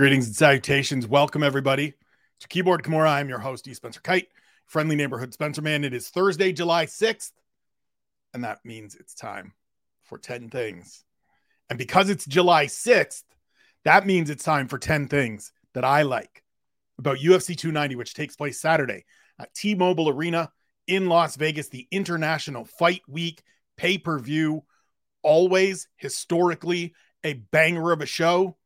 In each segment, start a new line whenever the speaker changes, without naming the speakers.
Greetings and salutations. Welcome, everybody, to Keyboard Kimura. I'm your host, E. Spencer Kyte, friendly neighborhood Spencer man. It is Thursday, July 6th, and that means it's time for 10 things. And because it's July 6th, that means it's time for 10 things that I like about UFC 290, which takes place Saturday at T Mobile Arena in Las Vegas, the International Fight Week pay per view. Always historically a banger of a show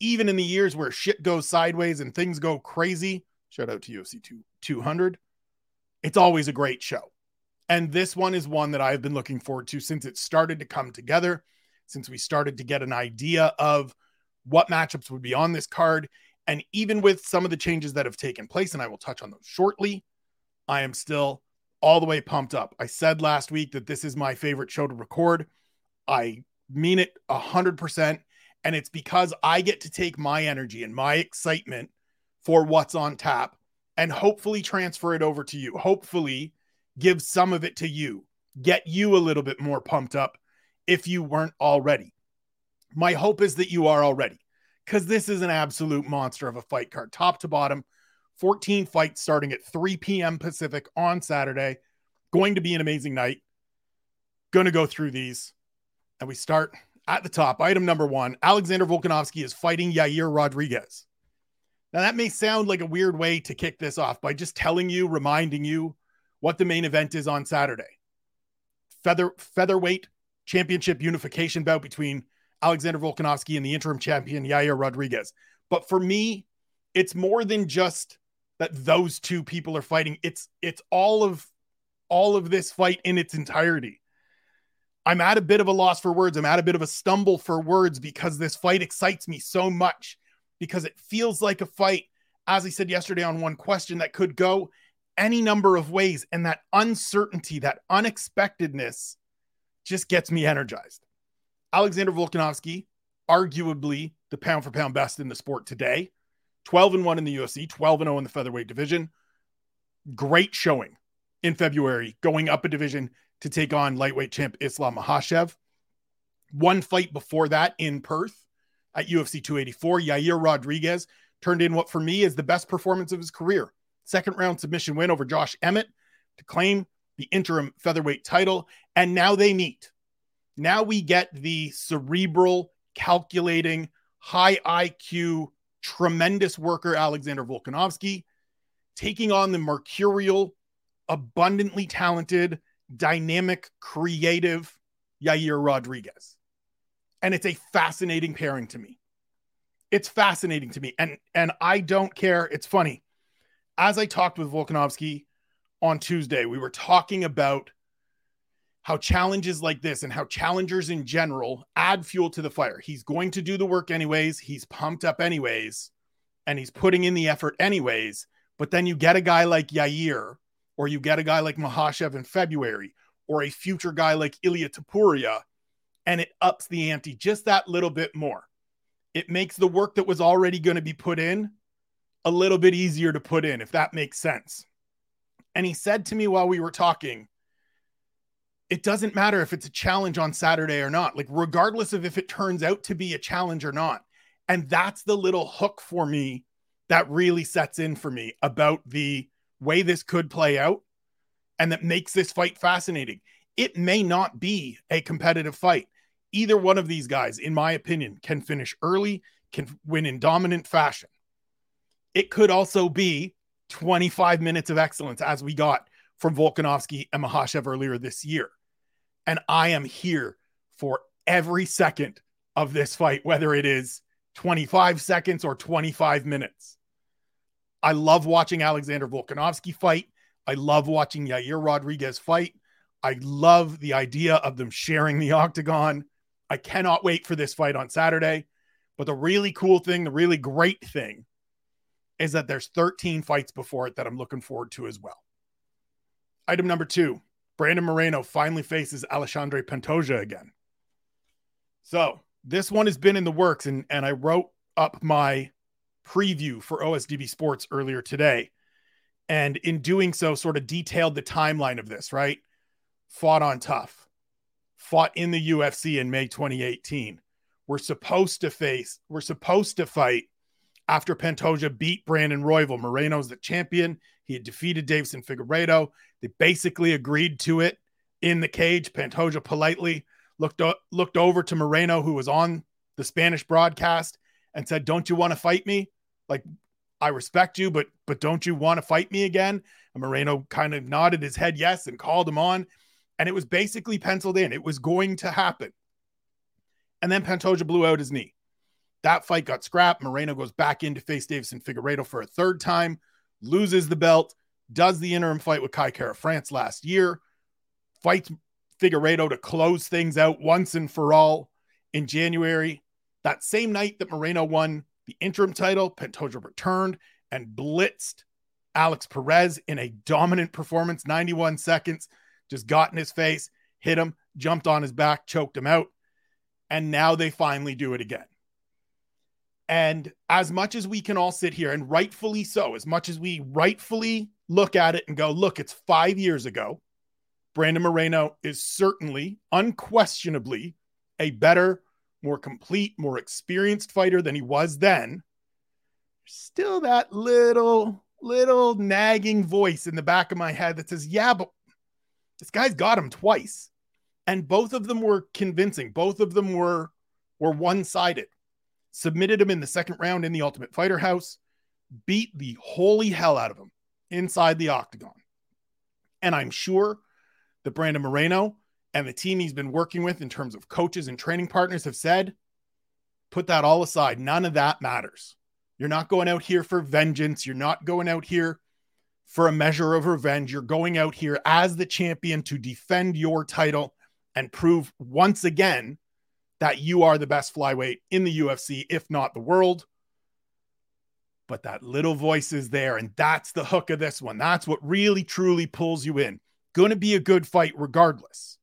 even in the years where shit goes sideways and things go crazy, shout out to UFC 2, 200, it's always a great show. And this one is one that I've been looking forward to since it started to come together, since we started to get an idea of what matchups would be on this card. And even with some of the changes that have taken place, and I will touch on those shortly, I am still all the way pumped up. I said last week that this is my favorite show to record. I mean it 100%. And it's because I get to take my energy and my excitement for what's on tap and hopefully transfer it over to you. Hopefully, give some of it to you, get you a little bit more pumped up if you weren't already. My hope is that you are already because this is an absolute monster of a fight card, top to bottom. 14 fights starting at 3 p.m. Pacific on Saturday. Going to be an amazing night. Going to go through these. And we start at the top, item number one Alexander Volkanovski is fighting Yair Rodriguez. Now, that may sound like a weird way to kick this off by just telling you, reminding you what the main event is on Saturday. Feather featherweight championship unification bout between Alexander Volkanovski and the interim champion Yair Rodriguez. But for me, it's more than just that those two people are fighting. It's it's all of all of this fight in its entirety. I'm at a bit of a loss for words. I'm at a bit of a stumble for words because this fight excites me so much because it feels like a fight, as I said yesterday on one question, that could go any number of ways. And that uncertainty, that unexpectedness just gets me energized. Alexander Volkanovski, arguably the pound for pound best in the sport today, 12 and 1 in the UFC, 12 and 0 in the featherweight division. Great showing in February, going up a division to take on lightweight champ Islam Makhachev. One fight before that in Perth at UFC 284, Yair Rodriguez turned in what for me is the best performance of his career. Second round submission win over Josh Emmett to claim the interim featherweight title. And now they meet. Now we get the cerebral, calculating, high IQ, tremendous worker Alexander Volkanovski taking on the mercurial, abundantly talented, dynamic, creative Yair Rodriguez. And it's a fascinating pairing to me. It's fascinating to me. And and I don't care. It's funny. As I talked with Volkanovski on Tuesday, we were talking about how challenges like this and how challengers in general add fuel to the fire. He's going to do the work anyways. He's pumped up anyways, and he's putting in the effort anyways. But then you get a guy like Yair or you get a guy like Makhachev in February, or a future guy like Ilya Topuria, and it ups the ante just that little bit more. It makes the work that was already going to be put in a little bit easier to put in, if that makes sense. And he said to me while we were talking, it doesn't matter if it's a challenge on Saturday or not, like, regardless of if it turns out to be a challenge or not. And that's the little hook for me that really sets in for me about the way this could play out and that makes this fight fascinating. It may not be a competitive fight. Either one of these guys, in my opinion, can finish early, can win in dominant fashion. It could also be 25 minutes of excellence, as we got from Volkanovski and Makhachev earlier this year. And I am here for every second of this fight, whether it is 25 seconds or 25 minutes. I love watching Alexander Volkanovski fight. I love watching Yair Rodriguez fight. I love the idea of them sharing the octagon. I cannot wait for this fight on Saturday. But the really cool thing, the really great thing, is that there's 13 fights before it that I'm looking forward to as well. Item number two Brandon Moreno finally faces Alexandre Pantoja again. So this one has been in the works, and, and I wrote up my preview for OSDB Sports earlier today. And in doing so, sort of detailed the timeline of this, right? Fought on TUF, fought in the UFC in May 2018. We're supposed to face, we're supposed to fight after Pantoja beat Brandon Royval. Moreno's the champion. He had defeated Deiveson Figueiredo. They basically agreed to it in the cage. Pantoja politely looked o- looked over to Moreno, who was on the Spanish broadcast, and said, "Don't you want to fight me? Like, I respect you, but but don't you want to fight me again?" And Moreno kind of nodded his head yes and called him on, and it was basically penciled in. It was going to happen. And then Pantoja blew out his knee. That fight got scrapped. Moreno goes back in to face Deiveson Figueiredo for a third time, loses the belt, does the interim fight with Kai Kara France last year, fights Figueiredo to close things out once and for all in January. That same night that Moreno won the interim title, Pantoja returned and blitzed Alex Perez in a dominant performance, 91 seconds, just got in his face, hit him, jumped on his back, choked him out. And now they finally do it again. And as much as we can all sit here, and rightfully so, as much as we rightfully look at it and go, look, it's five years ago, Brandon Moreno is certainly, unquestionably, a better, more complete, more experienced fighter than he was then. Still that little, little nagging voice in the back of my head that says, yeah, but this guy's got him twice. And both of them were convincing. Both of them were were one-sided submitted him in the second round in the Ultimate Fighter House, beat the holy hell out of him inside the octagon. And I'm sure that Brandon Moreno and the team he's been working with in terms of coaches and training partners have said, put that all aside. None of that matters. You're not going out here for vengeance. You're not going out here for a measure of revenge. You're going out here as the champion to defend your title and prove once again that you are the best flyweight in the UFC, if not the world. But that little voice is there, and that's the hook of this one. That's what really truly pulls you in. Going to be a good fight regardless,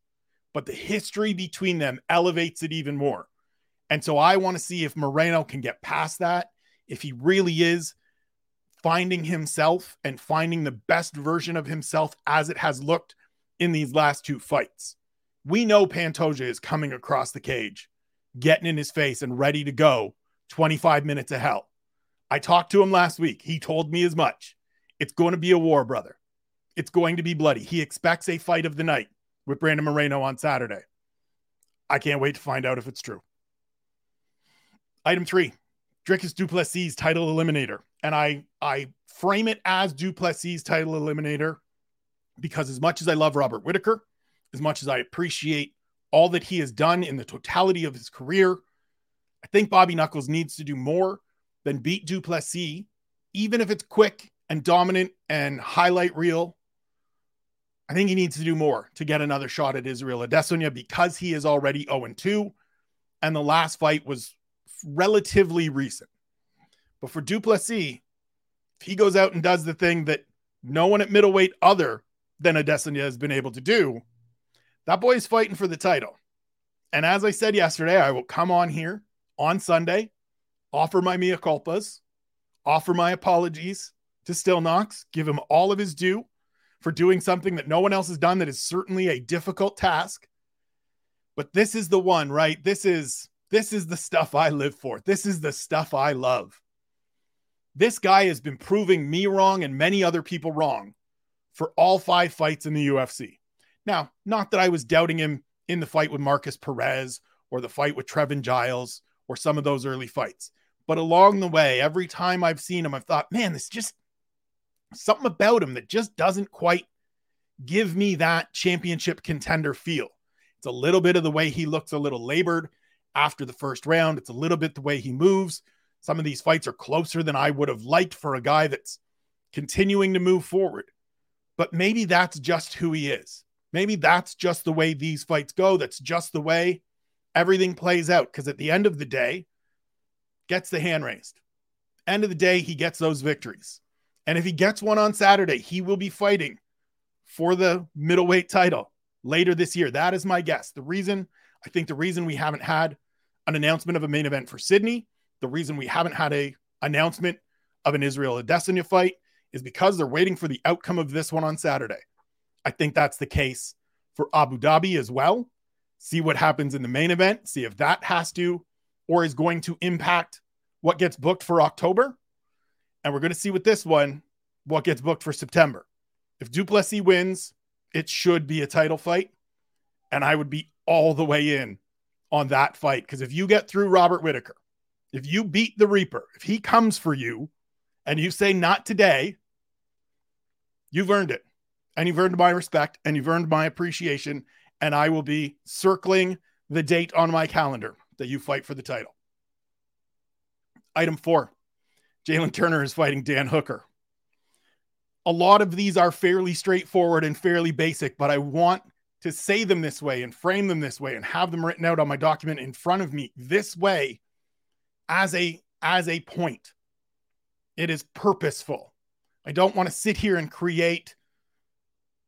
but the history between them elevates it even more. And so I want to see if Moreno can get past that, if he really is finding himself and finding the best version of himself as it has looked in these last two fights we know Pantoja is coming across the cage, getting in his face and ready to go 25 minutes of hell. I talked to him last week. He told me as much. It's going to be a war, brother. It's going to be bloody. He expects a fight of the night with Brandon Moreno on Saturday. I can't wait to find out if it's true. Item three, Dricus Du Plessis title eliminator. And I I frame it as Du Plessis title eliminator because as much as I love Robert Whitaker, as much as I appreciate all that he has done in the totality of his career, I think Bobby Knuckles needs to do more than beat Du Plessis, even if it's quick and dominant and highlight reel. I think he needs to do more to get another shot at Israel Adesanya because he is already 0 2. And the last fight was relatively recent. But for Du Plessis, if he goes out and does the thing that no one at middleweight other than Adesanya has been able to do, that boy is fighting for the title. And as I said yesterday, I will come on here on Sunday, offer my mea culpas, offer my apologies to Stillknocks, give him all of his due for doing something that no one else has done that is certainly a difficult task. But this is the one, right? This is this is the stuff I live for. This is the stuff I love. This guy has been proving me wrong and many other people wrong for all five fights in the UFC. Now, not that I was doubting him in the fight with Markus Perez or the fight with Trevin Giles or some of those early fights. But along the way, every time I've seen him, I've thought, man, this just something about him that just doesn't quite give me that championship contender feel. It's a little bit of the way he looks a little labored after the first round. It's a little bit the way he moves. Some of these fights are closer than I would have liked for a guy that's continuing to move forward. But maybe that's just who he is. Maybe that's just the way these fights go. That's just the way everything plays out. Because at the end of the day, gets the hand raised. End of the day, he gets those victories. And if he gets one on Saturday, he will be fighting for the middleweight title later this year. That is my guess. The reason I think the reason we haven't had an announcement of a main event for Sydney, the reason we haven't had a announcement of an Israel Adesanya fight is because they're waiting for the outcome of this one on Saturday. I think that's the case for Abu Dhabi as well. See what happens in the main event, see if that has to or is going to impact what gets booked for October. And we're going to see with this one what gets booked for September. If Du Plessis wins, it should be a title fight. And I would be all the way in on that fight. Because if you get through Robert Whitaker, if you beat the Reaper, if he comes for you and you say, not today, you've earned it. And you've earned my respect and you've earned my appreciation. And I will be circling the date on my calendar that you fight for the title. Item four Jalin Turner is fighting Dan Hooker. A lot of these are fairly straightforward and fairly basic, but I want to say them this way and frame them this way and have them written out on my document in front of me this way as a as a point. It is purposeful. I don't want to sit here and create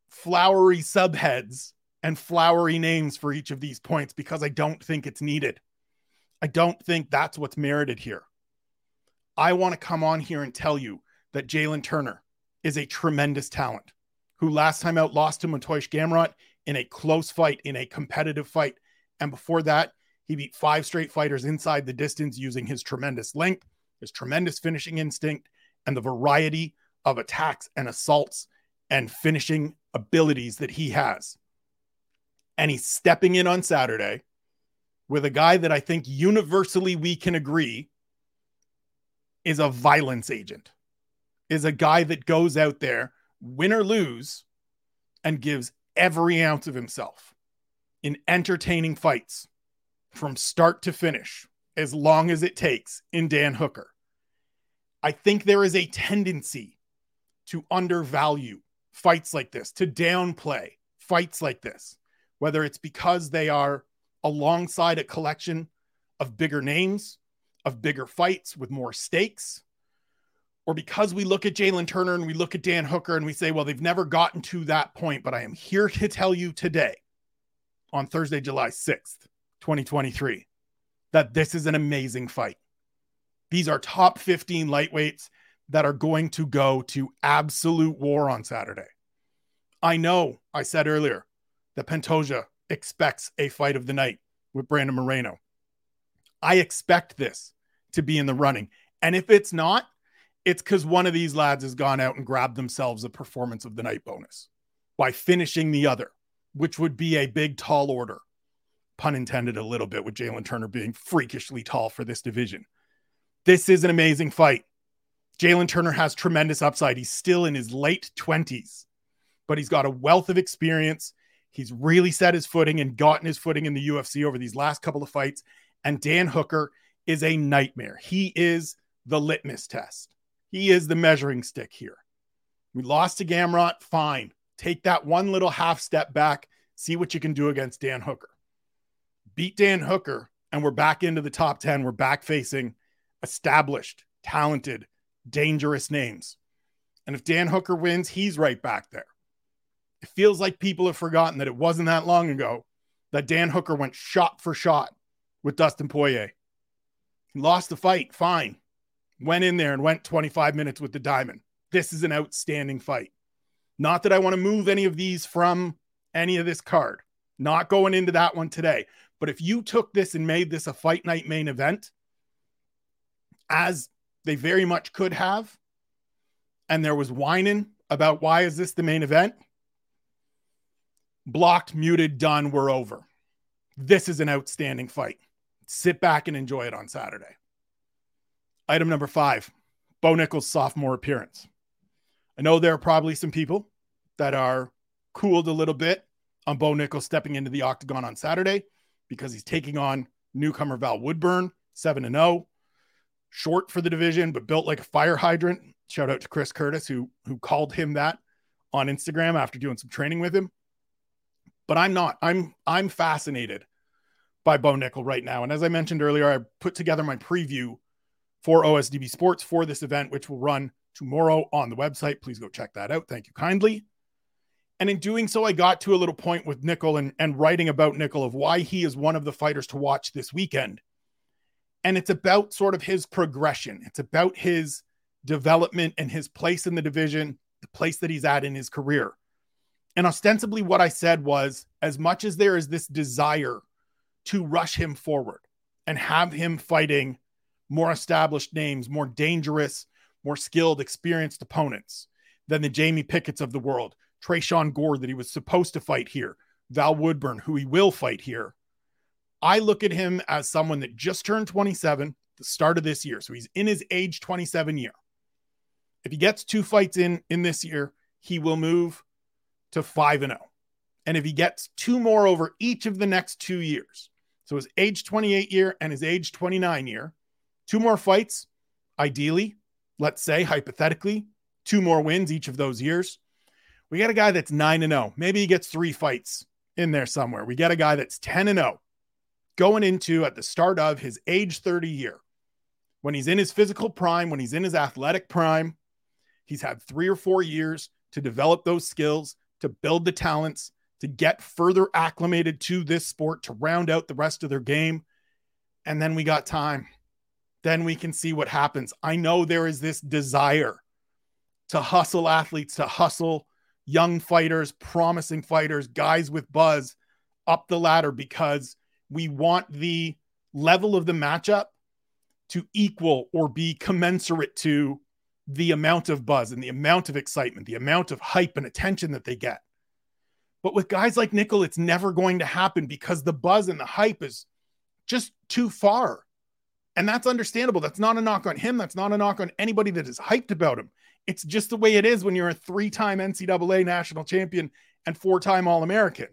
flowery subheads and flowery names for each of these points because I don't think it's needed. I don't think that's what's merited here. I want to come on here and tell you that Jalin Turner is a tremendous talent who last time out lost to Mateusz Gamrot in a close fight, in a competitive fight. And before that, he beat five straight fighters inside the distance using his tremendous length, his tremendous finishing instinct, and the variety of attacks and assaults and finishing abilities that he has. And he's stepping in on Saturday with a guy that I think universally we can agree is a violence agent, is a guy that goes out there, win or lose, and gives every ounce of himself in entertaining fights from start to finish, as long as it takes in Dan Hooker. I think there is a tendency to undervalue fights like this, to downplay fights like this, whether it's because they are alongside a collection of bigger names, of bigger fights with more stakes, or because we look at Jalin Turner and we look at Dan Hooker and we say, well, they've never gotten to that point. But I am here to tell you today, on Thursday, July 6th, 2023, that this is an amazing fight. These are top 15 lightweights that are going to go to absolute war on Saturday. I know I said earlier that Pantoja expects a fight of the night with Brandon Moreno. I expect this to be in the running. And if it's not, it's because one of these lads has gone out and grabbed themselves a performance of the night bonus by finishing the other, which would be a big, tall order. Pun intended a little bit with Jalin Turner being freakishly tall for this division. This is an amazing fight. Jalin Turner has tremendous upside. He's still in his late 20s, but he's got a wealth of experience. He's really set his footing and gotten his footing in the UFC over these last couple of fights. And Dan Hooker is a nightmare. He is the litmus test. He is the measuring stick here. We lost to Gamrot. Fine. Take that one little half step back. See what you can do against Dan Hooker. Beat Dan Hooker, and we're back into the top 10. We're back facing established, talented, dangerous names. And if Dan Hooker wins, he's right back there. It feels like people have forgotten that it wasn't that long ago that Dan Hooker went shot for shot with Dustin Poirier. Lost the fight, fine went in there and went 25 minutes with the diamond. This is an outstanding fight. Not that I want to move any of these from any of this card, not going into that one today. But if you took this and made this a fight night main event, as they very much could have, and there was whining about why is this the main event? Blocked, muted, done, we're over. This is an outstanding fight. Sit back and enjoy it on Saturday. Item number five Bo Nickal's sophomore appearance. I know there are probably some people that are cooled a little bit on Bo Nickal stepping into the octagon on Saturday because he's taking on newcomer Val Woodburn, 7 and 0. Short for the division, but built like a fire hydrant. Shout out to Chris Curtis, who, who called him that on Instagram after doing some training with him. But I'm not. I'm I'm fascinated by Bo Nickal right now. And as I mentioned earlier, I put together my preview for OSDB Sports for this event, which will run tomorrow on the website. Please go check that out. Thank you kindly. And in doing so, I got to a little point with Nickal and, and writing about Nickal of why he is one of the fighters to watch this weekend. And it's about sort of his progression, it's about his development and his place in the division, the place that he's at in his career. And ostensibly, what I said was as much as there is this desire to rush him forward and have him fighting more established names, more dangerous, more skilled, experienced opponents than the Jamie Pickett's of the world, Tresean Gore that he was supposed to fight here, Val Woodburn, who he will fight here. I look at him as someone that just turned 27, the start of this year. So he's in his age 27 year. If he gets two fights in in this year, he will move to 5 and 0. And if he gets two more over each of the next 2 years, so his age 28 year and his age 29 year, two more fights, ideally, let's say hypothetically, two more wins each of those years. We got a guy that's 9 and 0. Maybe he gets 3 fights in there somewhere. We got a guy that's 10 and 0 going into at the start of his age 30 year. When he's in his physical prime, when he's in his athletic prime, he's had 3 or 4 years to develop those skills, to build the talents, to get further acclimated to this sport, to round out the rest of their game. And then we got time. Then we can see what happens. I know there is this desire to hustle athletes, to hustle young fighters, promising fighters, guys with buzz up the ladder because we want the level of the matchup to equal or be commensurate to the amount of buzz and the amount of excitement, the amount of hype and attention that they get. But with guys like Nickal, it's never going to happen because the buzz and the hype is just too far. And that's understandable. That's not a knock on him. That's not a knock on anybody that is hyped about him. It's just the way it is when you're a three time NCAA national champion and four time All American.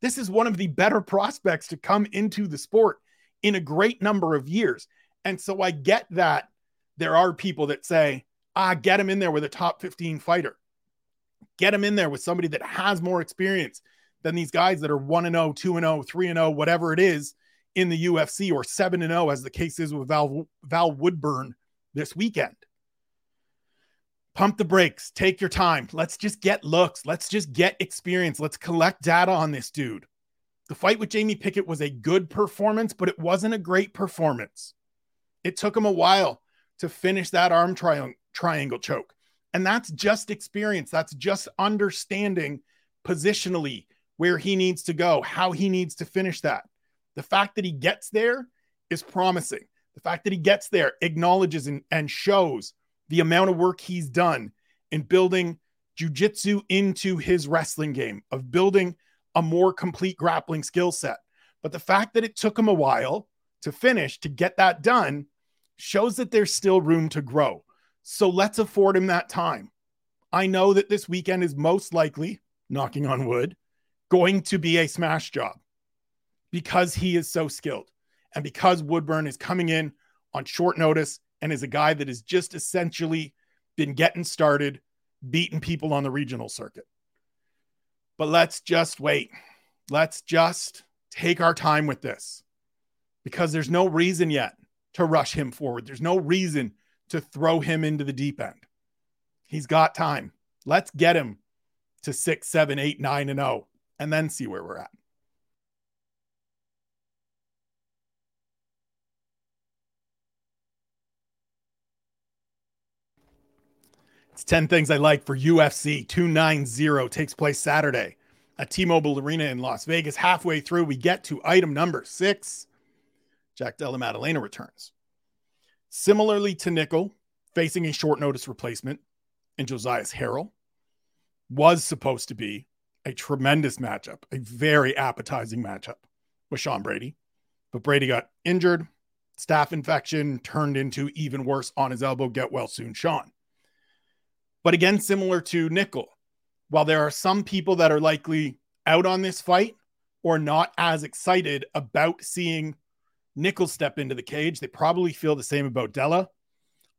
This is one of the better prospects to come into the sport in a great number of years. And so I get that there are people that say, ah, get him in there with a top 15 fighter. Get him in there with somebody that has more experience than these guys that are 1 and 0, 2 and 0, 3 and 0, whatever it is in the UFC or 7 and 0 as the case is with Val Val Woodburn this weekend. Pump the brakes, take your time. Let's just get looks. Let's just get experience. Let's collect data on this dude. The fight with Jamie Pickett was a good performance, but it wasn't a great performance. It took him a while to finish that arm tri- triangle choke. And that's just experience. That's just understanding positionally where he needs to go, how he needs to finish that. The fact that he gets there is promising. The fact that he gets there acknowledges and, and shows the amount of work he's done in building jujitsu into his wrestling game, of building a more complete grappling skill set. But the fact that it took him a while to finish, to get that done, shows that there's still room to grow. So let's afford him that time. I know that this weekend is most likely, knocking on wood, going to be a smash job because he is so skilled and because Woodburn is coming in on short notice and is a guy that has just essentially been getting started, beating people on the regional circuit. But let's just wait. Let's just take our time with this because there's no reason yet to rush him forward. There's no reason to throw him into the deep end. He's got time. Let's get him to six, seven, eight, nine, and oh, and then see where we're at. It's 10 things I like for UFC 290 takes place Saturday at T-Mobile Arena in Las Vegas. Halfway through, we get to item number six. Jack Della Maddalena returns. Similarly to Nickal, facing a short notice replacement in Josiah Harrell, was supposed to be a tremendous matchup, a very appetizing matchup with Sean Brady. But Brady got injured, staph infection turned into even worse on his elbow. Get well soon, Sean. But again, similar to Nickal, while there are some people that are likely out on this fight or not as excited about seeing Nickal step into the cage, they probably feel the same about Della.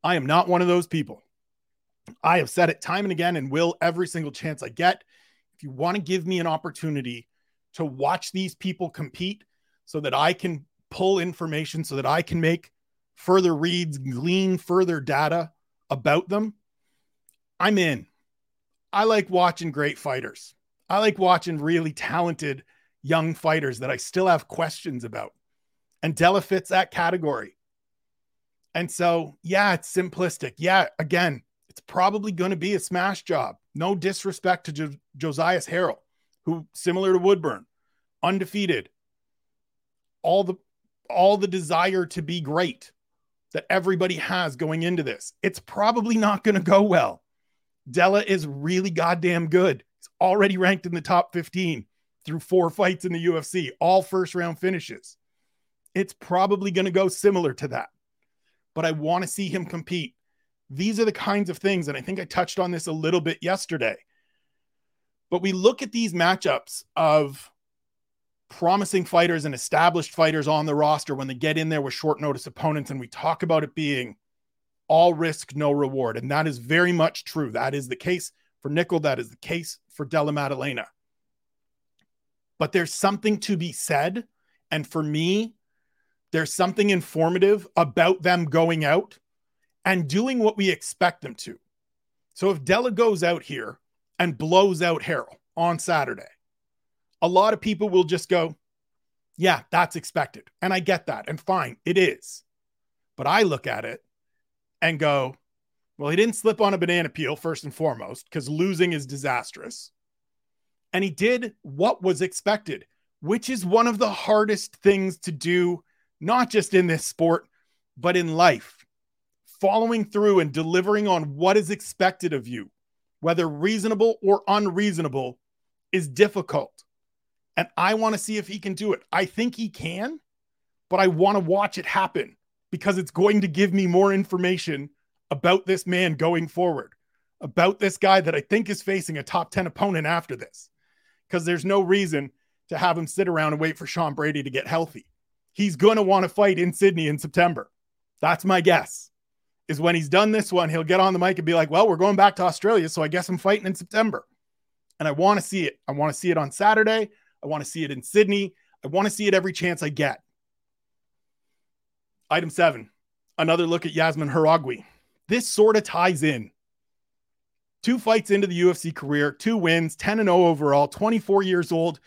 I am not one of those people. I have said it time and again and will every single chance I get. If you want to give me an opportunity to watch these people compete so that I can pull information, so that I can make further reads, glean further data about them, I'm in. I like watching great fighters. I like watching really talented young fighters that I still have questions about. And Della fits that category. And so, yeah, it's simplistic. Yeah, again, it's probably going to be a smash job. No disrespect to jo- Josiah Harrell, who similar to Woodburn, undefeated, all the all the desire to be great. that everybody has going into this. It's probably not going to go well. Della is really goddamn good. He's already ranked in the top 15 through four fights in the UFC, all first round finishes. It's probably going to go similar to that. But I want to see him compete. These are the kinds of things, and I think I touched on this a little bit yesterday. But we look at these matchups of promising fighters and established fighters on the roster when they get in there with short notice opponents, and we talk about it being all risk, no reward. And that is very much true. That is the case for Nickal. That is the case for Della Maddalena. But there's something to be said. And for me, there's something informative about them going out and doing what we expect them to. So if Della goes out here and blows out Harrell on Saturday, a lot of people will just go, yeah, that's expected. And I get that. And fine, it is. But I look at it and go, well, he didn't slip on a banana peel, first and foremost, because losing is disastrous. And he did what was expected, which is one of the hardest things to do, not just in this sport, but in life. Following through and delivering on what is expected of you, whether reasonable or unreasonable, is difficult. And I want to see if he can do it. I think he can, but I want to watch it happen because it's going to give me more information about this man going forward, about this guy that I think is facing a top 10 opponent after this. Because there's no reason to have him sit around and wait for Sean Brady to get healthy. He's going to want to fight in Sydney in September. That's my guess. Is when he's done this one, he'll get on the mic and be like, Well, we're going back to Australia. So I guess I'm fighting in September. And I want to see it. I want to see it on Saturday. I want to see it in Sydney. I want to see it every chance I get. Item seven, another look at Yazmin Jauregui. This sort of ties in. Two fights into the UFC career, two wins, 10 and 0 overall, 24 years old.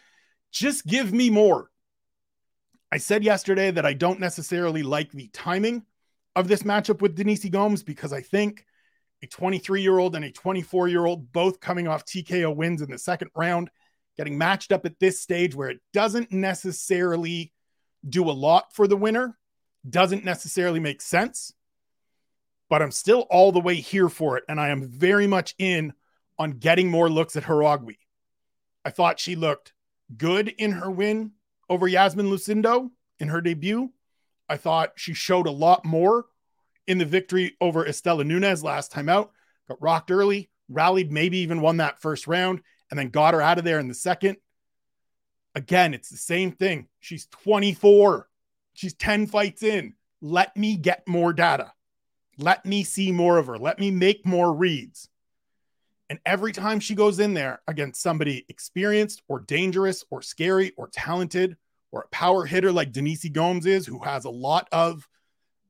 Just give me more. I said yesterday that I don't necessarily like the timing of this matchup with Denise Gomes because I think a 23 year old and a 24 year old, both coming off TKO wins in the second round, getting matched up at this stage where it doesn't necessarily do a lot for the winner doesn't necessarily make sense, but I'm still all the way here for it. And I am very much in on getting more looks at Jauregui. I thought she looked good in her win over Iasmin Lucindo in her debut. I thought she showed a lot more in the victory over Istela Nunes last time out. Got rocked early, rallied, maybe even won that first round, and then got her out of there in the second. Again, it's the same thing. She's 24. She's 10 fights in. Let me get more data. Let me see more of her. Let me make more reads. And every time she goes in there against somebody experienced or dangerous or scary or talented or a power hitter like Denise Gomes is, who has a lot of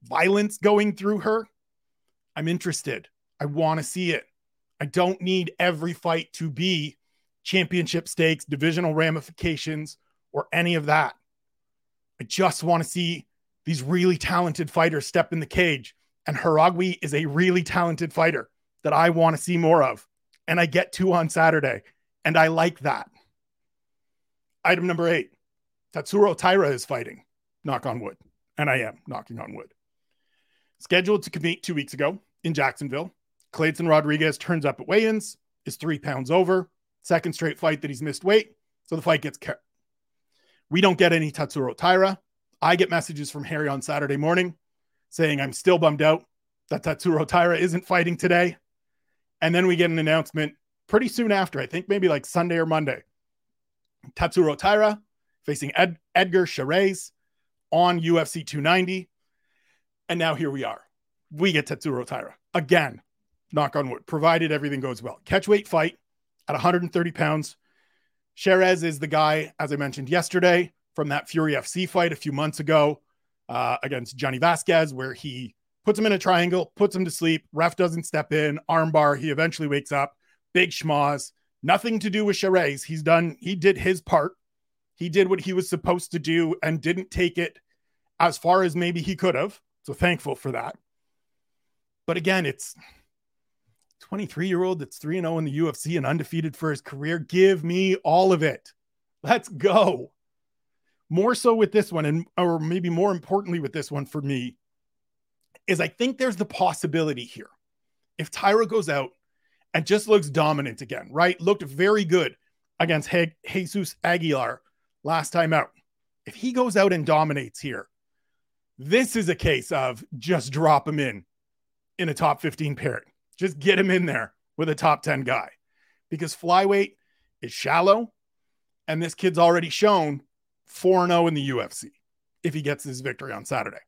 violence going through her, I'm interested. I want to see it. I don't need every fight to be championship stakes, divisional ramifications, or any of that. I just want to see these really talented fighters step in the cage. And Jauregui is a really talented fighter that I want to see more of. And I get two on Saturday. And I like that. Item number eight Tatsuro Taira is fighting. Knock on wood. And I am knocking on wood. Scheduled to compete two weeks ago in Jacksonville. Kleydson Rodrigues turns up at weigh ins, is three pounds over. Second straight fight that he's missed weight. So the fight gets we don't get any Tatsuro Taira. I get messages from Harry on Saturday morning saying I'm still bummed out that Tatsuro Taira isn't fighting today. And then we get an announcement pretty soon after, I think maybe like Sunday or Monday. Tatsuro Taira facing Ed- Edgar Chairez on UFC 290. And now here we are. We get Tatsuro Taira again, knock on wood, provided everything goes well. Catchweight fight at 130 pounds. Chairez is the guy, as I mentioned yesterday, from that Fury FC fight a few months ago uh, against Johnny Vasquez, where he puts him in a triangle, puts him to sleep. Ref doesn't step in, armbar. He eventually wakes up. Big schmoz. Nothing to do with Chairez. He's done, he did his part. He did what he was supposed to do and didn't take it as far as maybe he could have. So thankful for that. But again, it's 23 year old that's 3 0 in the UFC and undefeated for his career. Give me all of it. Let's go. More so with this one, and or maybe more importantly with this one for me, is I think there's the possibility here. If Taira goes out and just looks dominant again, right? Looked very good against he- Jesus Aguilar last time out. If he goes out and dominates here, this is a case of just drop him in in a top 15 pairing. Just get him in there with a top 10 guy because flyweight is shallow. And this kid's already shown 4 0 in the UFC if he gets his victory on Saturday.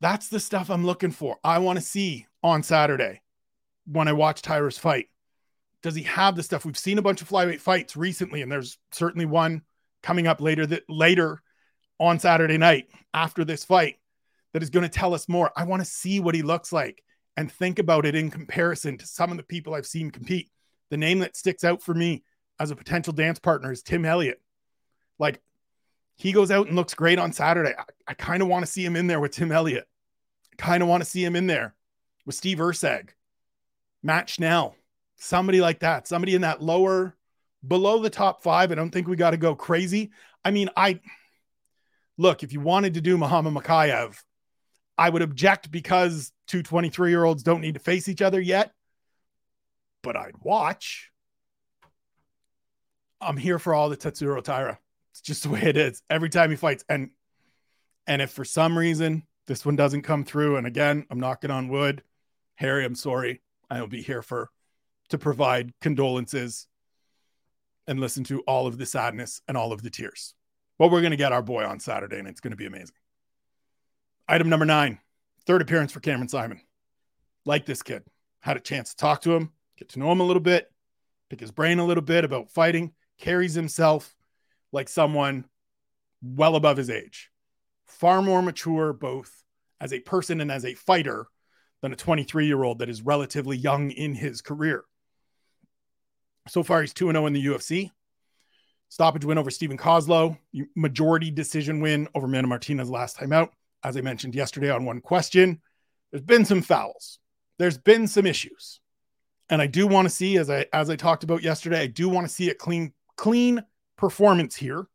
That's the stuff I'm looking for. I want to see on Saturday when I watch Taira's fight. Does he have the stuff? We've seen a bunch of flyweight fights recently, and there's certainly one coming up later that later on Saturday night after this fight that is going to tell us more. I want to see what he looks like and think about it in comparison to some of the people I've seen compete. The name that sticks out for me as a potential dance partner is Tim Elliott. Like he goes out and looks great on Saturday. I, I kind of want to see him in there with Tim Elliott. Kind of want to see him in there with Steve Erceg, Matt Schnell, somebody like that, somebody in that lower, below the top five. I don't think we got to go crazy. I mean, I look, if you wanted to do Muhammad Mokaev, I would object because two 23 year olds don't need to face each other yet, but I'd watch. I'm here for all the Tatsuro Taira. It's just the way it is every time he fights. And and if for some reason this one doesn't come through, and again, I'm knocking on wood, Harry, I'm sorry. I will be here for to provide condolences and listen to all of the sadness and all of the tears. But we're going to get our boy on Saturday, and it's going to be amazing. Item number nine, third appearance for Cameron Saaiman. Like this kid, had a chance to talk to him, get to know him a little bit, pick his brain a little bit about fighting, carries himself like someone well above his age, far more mature, both as a person and as a fighter, than a 23 year old that is relatively young in his career. So far, he's 2 0 in the UFC. Stoppage win over Steven Koslow, majority decision win over Mana Martinez last time out as I mentioned yesterday on one question, there's been some fouls. There's been some issues. And I do want to see, as I as I talked about yesterday, I do want to see a clean, clean performance here.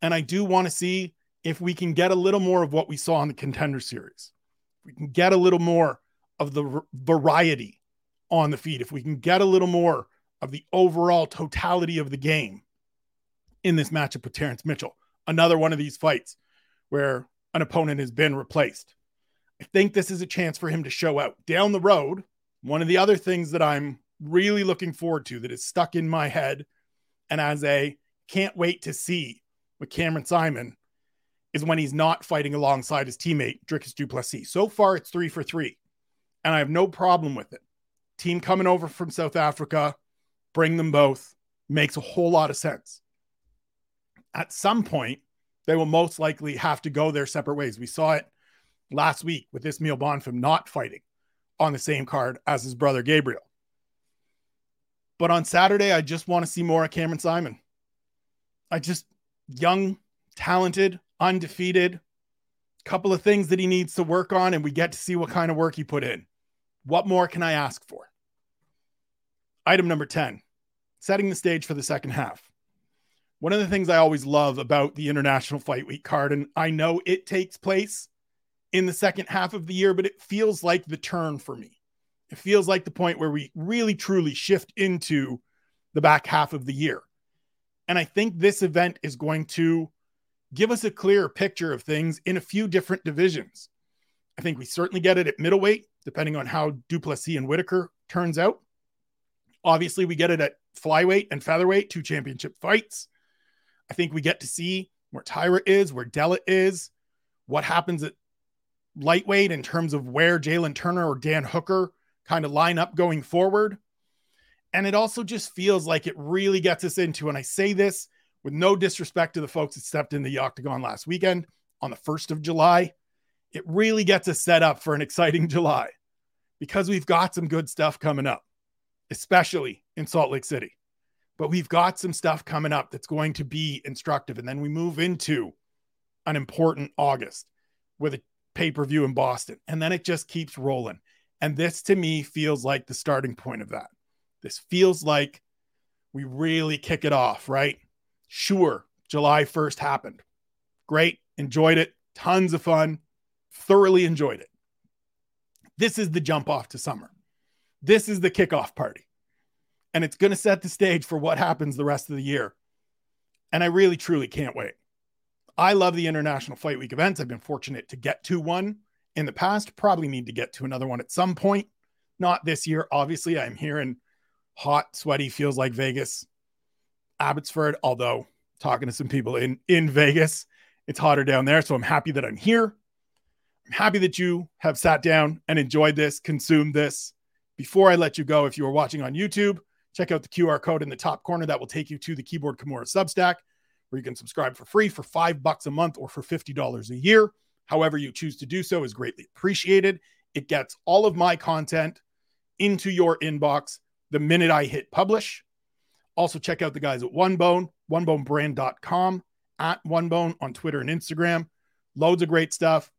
And I do want to see if we can get a little more of what we saw in the contender series. We can get a little more of the variety on the feet. If we can get a little more of the overall totality of the game in this matchup with Terrence Mitchell. Another one of these fights where an opponent has been replaced. I think this is a chance for him to show out down the road. One of the other things that I'm really looking forward to that is stuck in my head and as a can't wait to see with Cameron Saaiman is when he's not fighting alongside his teammate Dricus Du Plessis. So far, it's three for three, and I have no problem with it. Team coming over from South Africa, bring them both makes a whole lot of sense. At some point, they will most likely have to go their separate ways. We saw it last week with Ismael Bonfim not fighting on the same card as his brother Gabriel. But on Saturday, I just want to see more of Cameron Saaiman. I just young, talented, undefeated, couple of things that he needs to work on, and we get to see what kind of work he put in. What more can I ask for? Item number 10, setting the stage for the second half one of the things I always love about the International Fight Week card, and I know it takes place in the second half of the year, but it feels like the turn for me. It feels like the point where we really truly shift into the back half of the year. And I think this event is going to give us a clearer picture of things in a few different divisions. I think we certainly get it at middleweight, depending on how Du Plessis and Whitaker turns out. Obviously, we get it at flyweight and featherweight, two championship fights. I think we get to see where Taira is, where Della is, what happens at lightweight in terms of where Jalin Turner or Dan Hooker kind of line up going forward. And it also just feels like it really gets us into, and I say this with no disrespect to the folks that stepped in the octagon last weekend on the 1st of July. It really gets us set up for an exciting July because we've got some good stuff coming up, especially in Salt Lake City but we've got some stuff coming up that's going to be instructive. And then we move into an important August with a pay per view in Boston. And then it just keeps rolling. And this to me feels like the starting point of that. This feels like we really kick it off, right? Sure, July 1st happened. Great. Enjoyed it. Tons of fun. Thoroughly enjoyed it. This is the jump off to summer. This is the kickoff party. And it's going to set the stage for what happens the rest of the year. And I really, truly can't wait. I love the International Fight Week events. I've been fortunate to get to one in the past, probably need to get to another one at some point. Not this year, obviously. I'm here in hot, sweaty, feels like Vegas, Abbotsford, although talking to some people in, in Vegas, it's hotter down there. So I'm happy that I'm here. I'm happy that you have sat down and enjoyed this, consumed this. Before I let you go, if you are watching on YouTube, check out the QR code in the top corner that will take you to the Keyboard Kimura Substack, where you can subscribe for free for five bucks a month or for $50 a year. However, you choose to do so is greatly appreciated. It gets all of my content into your inbox the minute I hit publish. Also, check out the guys at OneBone, onebonebrand.com, at OneBone on Twitter and Instagram. Loads of great stuff.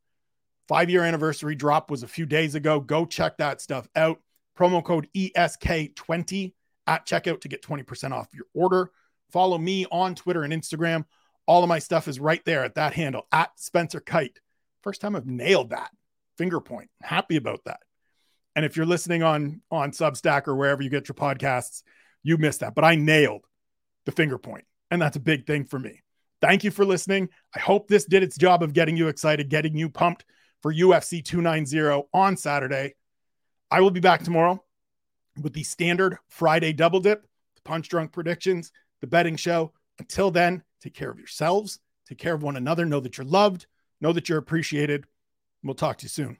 Five year anniversary drop was a few days ago. Go check that stuff out. Promo code ESK20 at checkout to get 20% off your order. Follow me on Twitter and Instagram. All of my stuff is right there at that handle at Spencer Kyte. First time I've nailed that finger point. Happy about that. And if you're listening on on Substack or wherever you get your podcasts, you missed that. But I nailed the finger point, and that's a big thing for me. Thank you for listening. I hope this did its job of getting you excited, getting you pumped for UFC 290 on Saturday. I will be back tomorrow with the standard Friday double dip, the punch drunk predictions, the betting show. Until then, take care of yourselves, take care of one another, know that you're loved, know that you're appreciated. We'll talk to you soon.